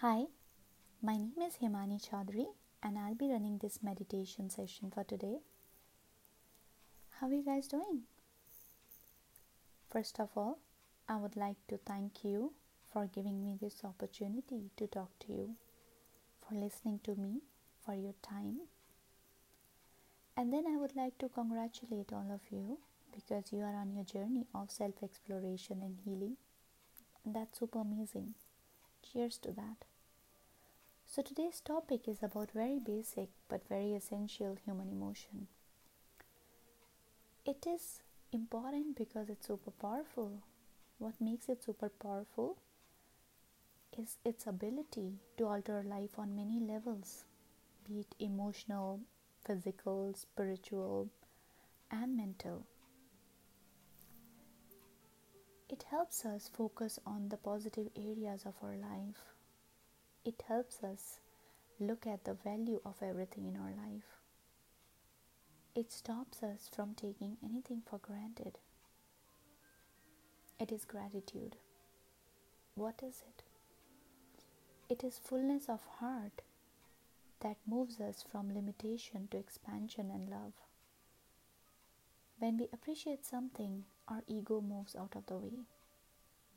Hi, my name is Himani Chaudhary and I'll be running this meditation session for today. How are you guys doing? First of all, I would like to thank you for giving me this opportunity to talk to you, for listening to me, for your time. And then I would like to congratulate all of you because you are on your journey of self exploration and healing. That's super amazing. Cheers to that. So, today's topic is about very basic but very essential human emotion. It is important because it's super powerful. What makes it super powerful is its ability to alter life on many levels, be it emotional, physical, spiritual, and mental. It helps us focus on the positive areas of our life it helps us look at the value of everything in our life. It stops us from taking anything for granted. It is gratitude. What is it? It is fullness of heart that moves us from limitation to expansion and love. When we appreciate something, our ego moves out of the way,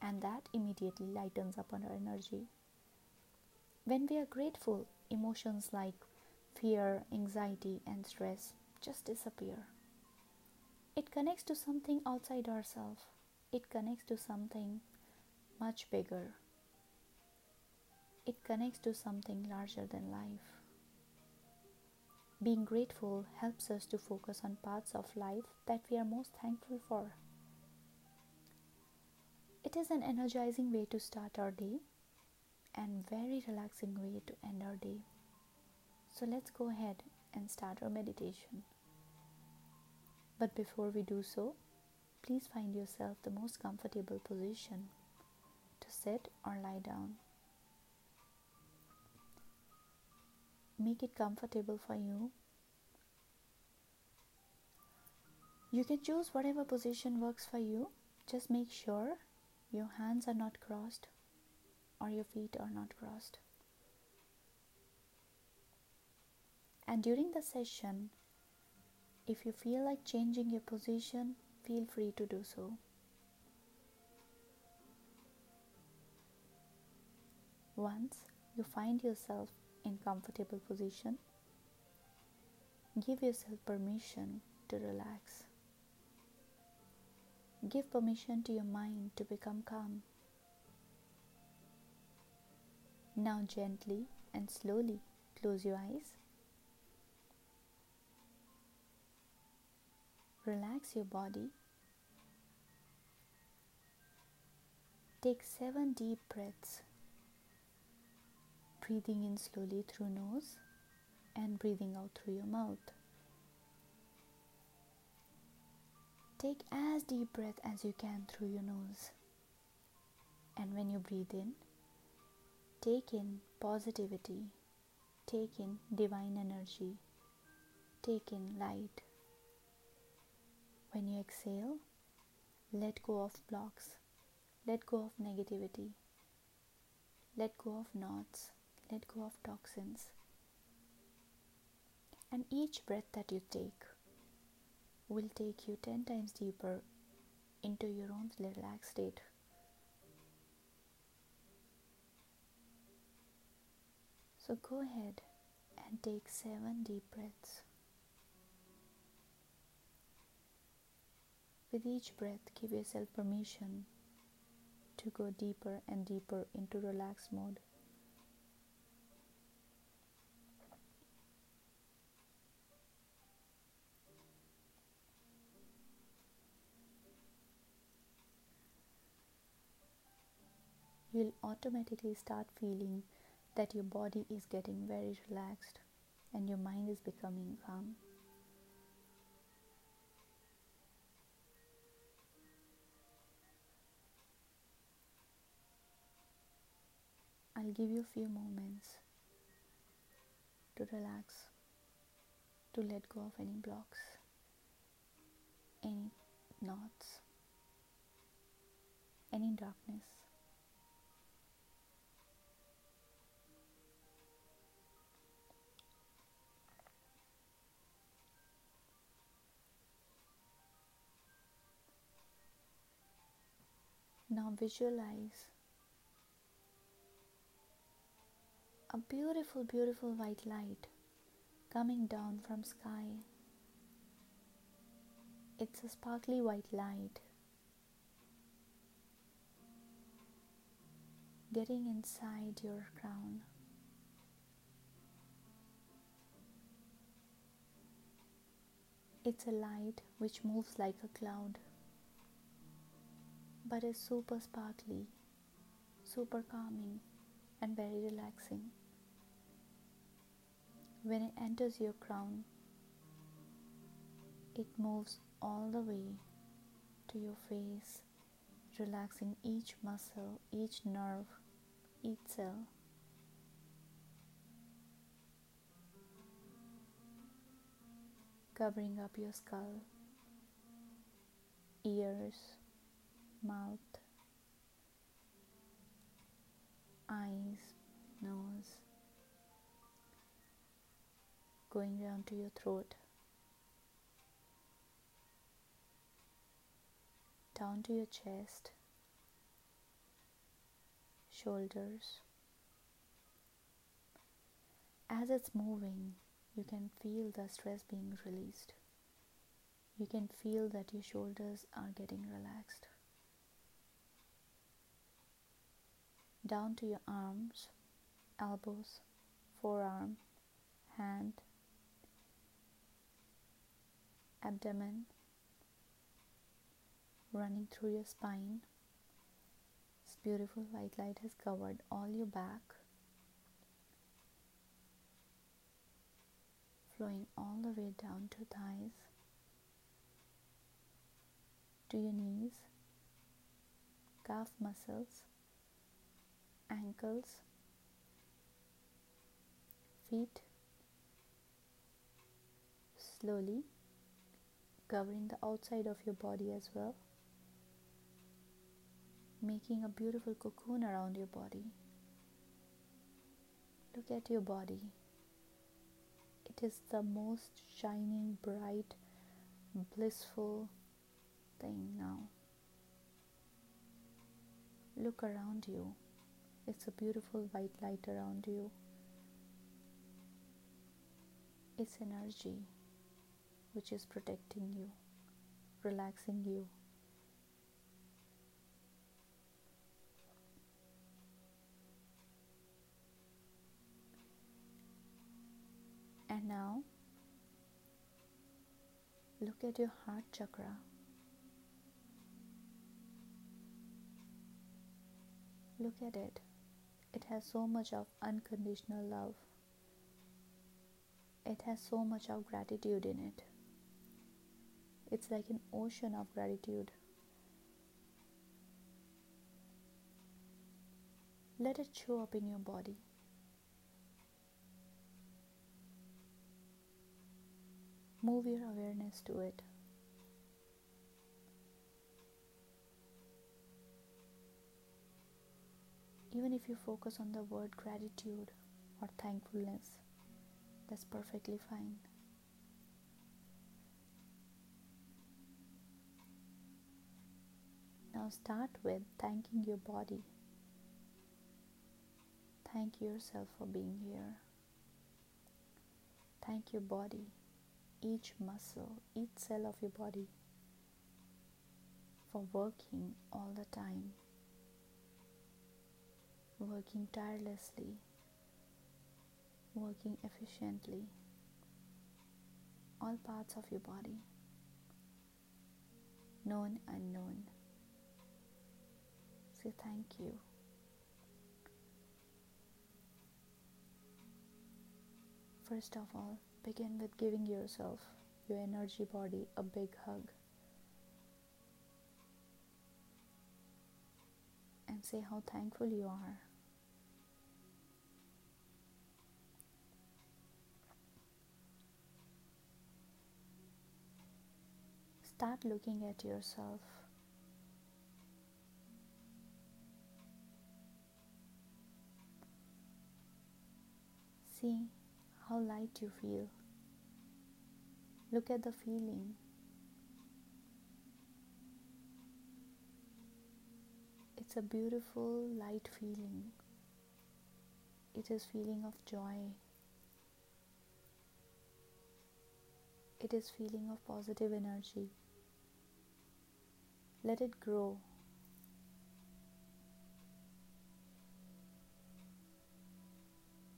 and that immediately lightens up our energy. When we are grateful, emotions like fear, anxiety, and stress just disappear. It connects to something outside ourselves, it connects to something much bigger. It connects to something larger than life. Being grateful helps us to focus on parts of life that we are most thankful for. It is an energizing way to start our day and very relaxing way to end our day. So let's go ahead and start our meditation. But before we do so, please find yourself the most comfortable position to sit or lie down. Make it comfortable for you. You can choose whatever position works for you. Just make sure your hands are not crossed or your feet are not crossed. And during the session, if you feel like changing your position, feel free to do so. Once you find yourself in comfortable position, give yourself permission to relax. Give permission to your mind to become calm. Now, gently and slowly close your eyes. Relax your body. Take seven deep breaths, breathing in slowly through nose and breathing out through your mouth. Take as deep breath as you can through your nose. And when you breathe in, Take in positivity, take in divine energy, take in light. When you exhale, let go of blocks, let go of negativity, let go of knots, let go of toxins. And each breath that you take will take you 10 times deeper into your own relaxed state. So go ahead and take seven deep breaths. With each breath, give yourself permission to go deeper and deeper into relaxed mode. You'll automatically start feeling that your body is getting very relaxed and your mind is becoming calm. I'll give you a few moments to relax, to let go of any blocks, any knots, any darkness. Now visualize a beautiful, beautiful white light coming down from sky. It's a sparkly white light getting inside your crown. It's a light which moves like a cloud but is super sparkly, super calming, and very relaxing. When it enters your crown, it moves all the way to your face, relaxing each muscle, each nerve, each cell. Covering up your skull, ears, mouth, eyes, nose, going down to your throat, down to your chest, shoulders. As it's moving, you can feel the stress being released. You can feel that your shoulders are getting relaxed. Down to your arms, elbows, forearm, hand, abdomen, running through your spine. This beautiful white light has covered all your back, flowing all the way down to thighs, to your knees, calf muscles, ankles, feet, slowly covering the outside of your body as well, making a beautiful cocoon around your body. Look at your body. It is the most shining, bright, blissful thing now. Look around you. It's a beautiful white light around you. It's energy which is protecting you, relaxing you. And now look at your heart chakra. Look at it. It has so much of unconditional love. It has so much of gratitude in it. It's like an ocean of gratitude. Let it show up in your body. Move your awareness to it. Even if you focus on the word gratitude or thankfulness, that's perfectly fine. Now start with thanking your body. Thank yourself for being here. Thank your body, each muscle, each cell of your body for working all the time, working tirelessly, working efficiently, all parts of your body, known and unknown say thank you. First of all, begin with giving yourself, your energy body, a big hug. Say how thankful you are. Start looking at yourself See how light you feel. Look at the feeling. It's a beautiful light feeling. It is feeling of joy. It is feeling of positive energy. Let it grow.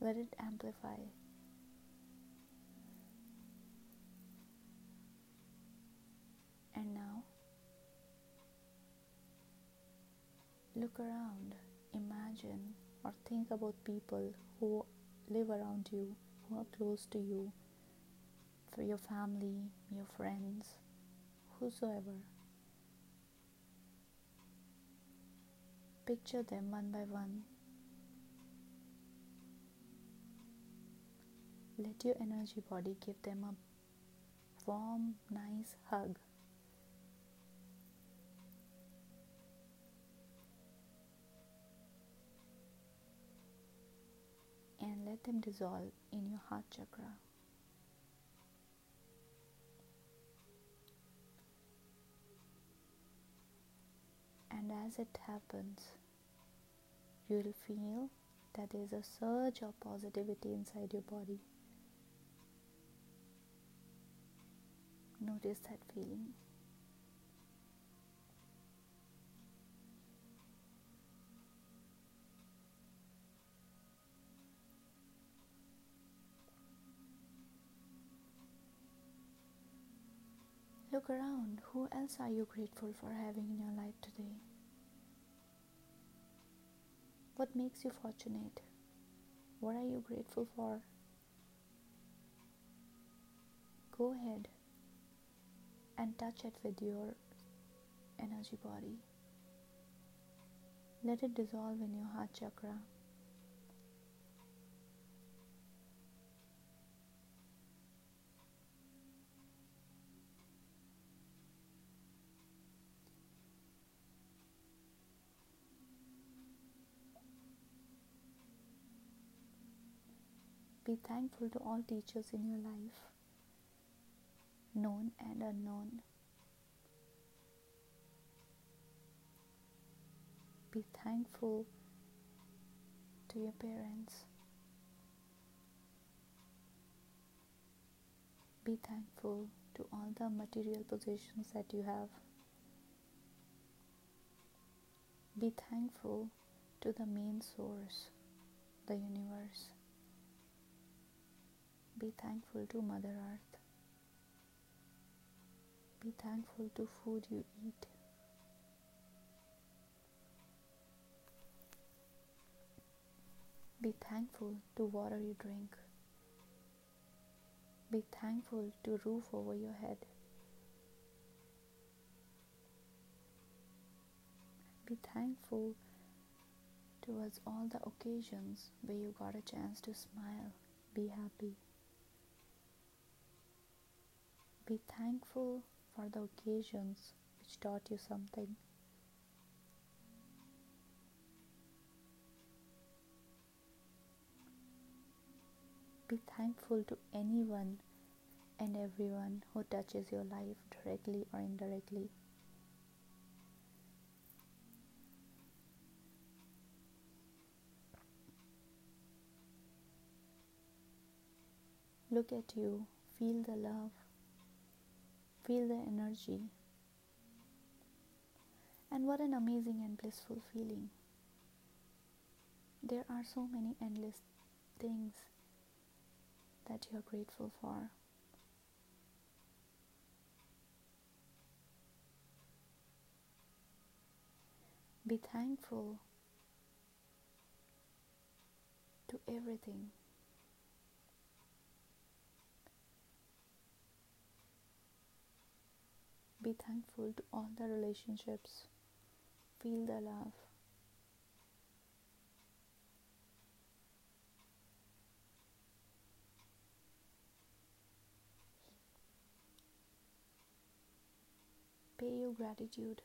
Let it amplify. And now look around imagine or think about people who live around you, who are close to you, for your family, your friends, whosoever. Picture them one by one. Let your energy body give them a warm, nice hug. Let them dissolve in your heart chakra. And as it happens, you will feel that there is a surge of positivity inside your body. Notice that feeling. Look around. Who else are you grateful for having in your life today? What makes you fortunate? What are you grateful for? Go ahead and touch it with your energy body. Let it dissolve in your heart chakra. Be thankful to all teachers in your life, known and unknown. Be thankful to your parents. Be thankful to all the material possessions that you have. Be thankful to the main source, the universe. Be thankful to Mother Earth. Be thankful to food you eat. Be thankful to water you drink. Be thankful to roof over your head. Be thankful towards all the occasions where you got a chance to smile, be happy. Be thankful for the occasions which taught you something. Be thankful to anyone and everyone who touches your life directly or indirectly. Look at you, feel the love. Feel the energy. And what an amazing and blissful feeling. There are so many endless things that you are grateful for. Be thankful to everything. Be thankful to all the relationships. Feel the love. Pay your gratitude.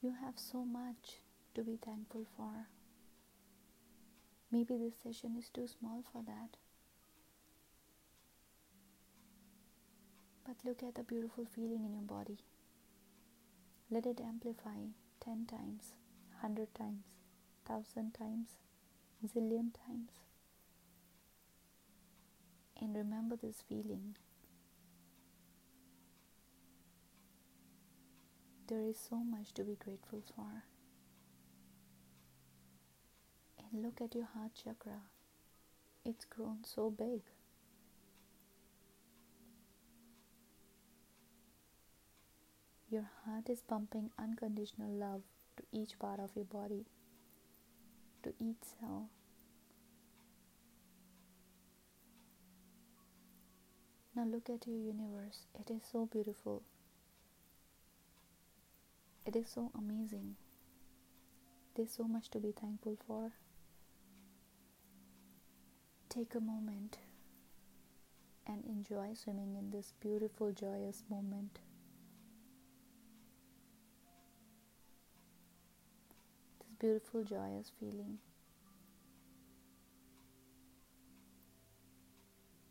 You have so much to be thankful for. Maybe this session is too small for that. But look at the beautiful feeling in your body. Let it amplify 10 times, 100 times, 1000 times, zillion times. And remember this feeling. There is so much to be grateful for. And look at your heart chakra. It's grown so big. Your heart is pumping unconditional love to each part of your body, to each cell. Now look at your universe. It is so beautiful. It is so amazing. There's so much to be thankful for. Take a moment and enjoy swimming in this beautiful, joyous moment. This beautiful, joyous feeling.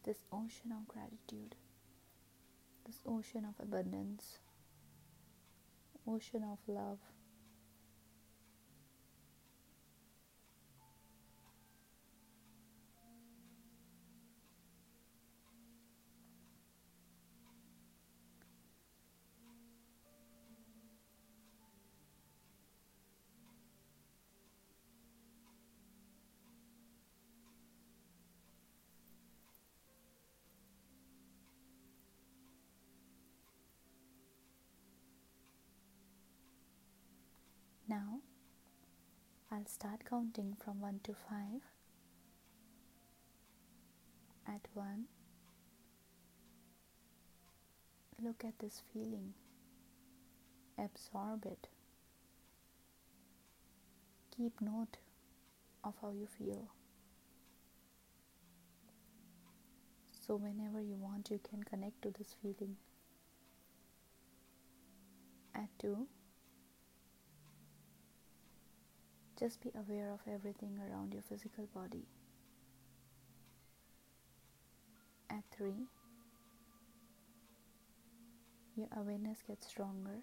This ocean of gratitude, this ocean of abundance, ocean of love. Now I'll start counting from 1 to 5. At 1, look at this feeling, absorb it. Keep note of how you feel. So, whenever you want, you can connect to this feeling. At 2, Just be aware of everything around your physical body. At 3, your awareness gets stronger.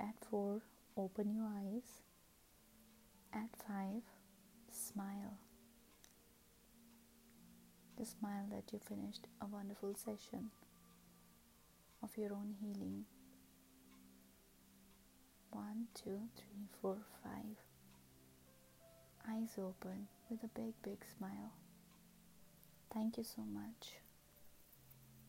At 4, open your eyes. At 5, smile. The smile that you finished a wonderful session of your own healing. One, two, three, four, five eyes open with a big, big smile. Thank you so much.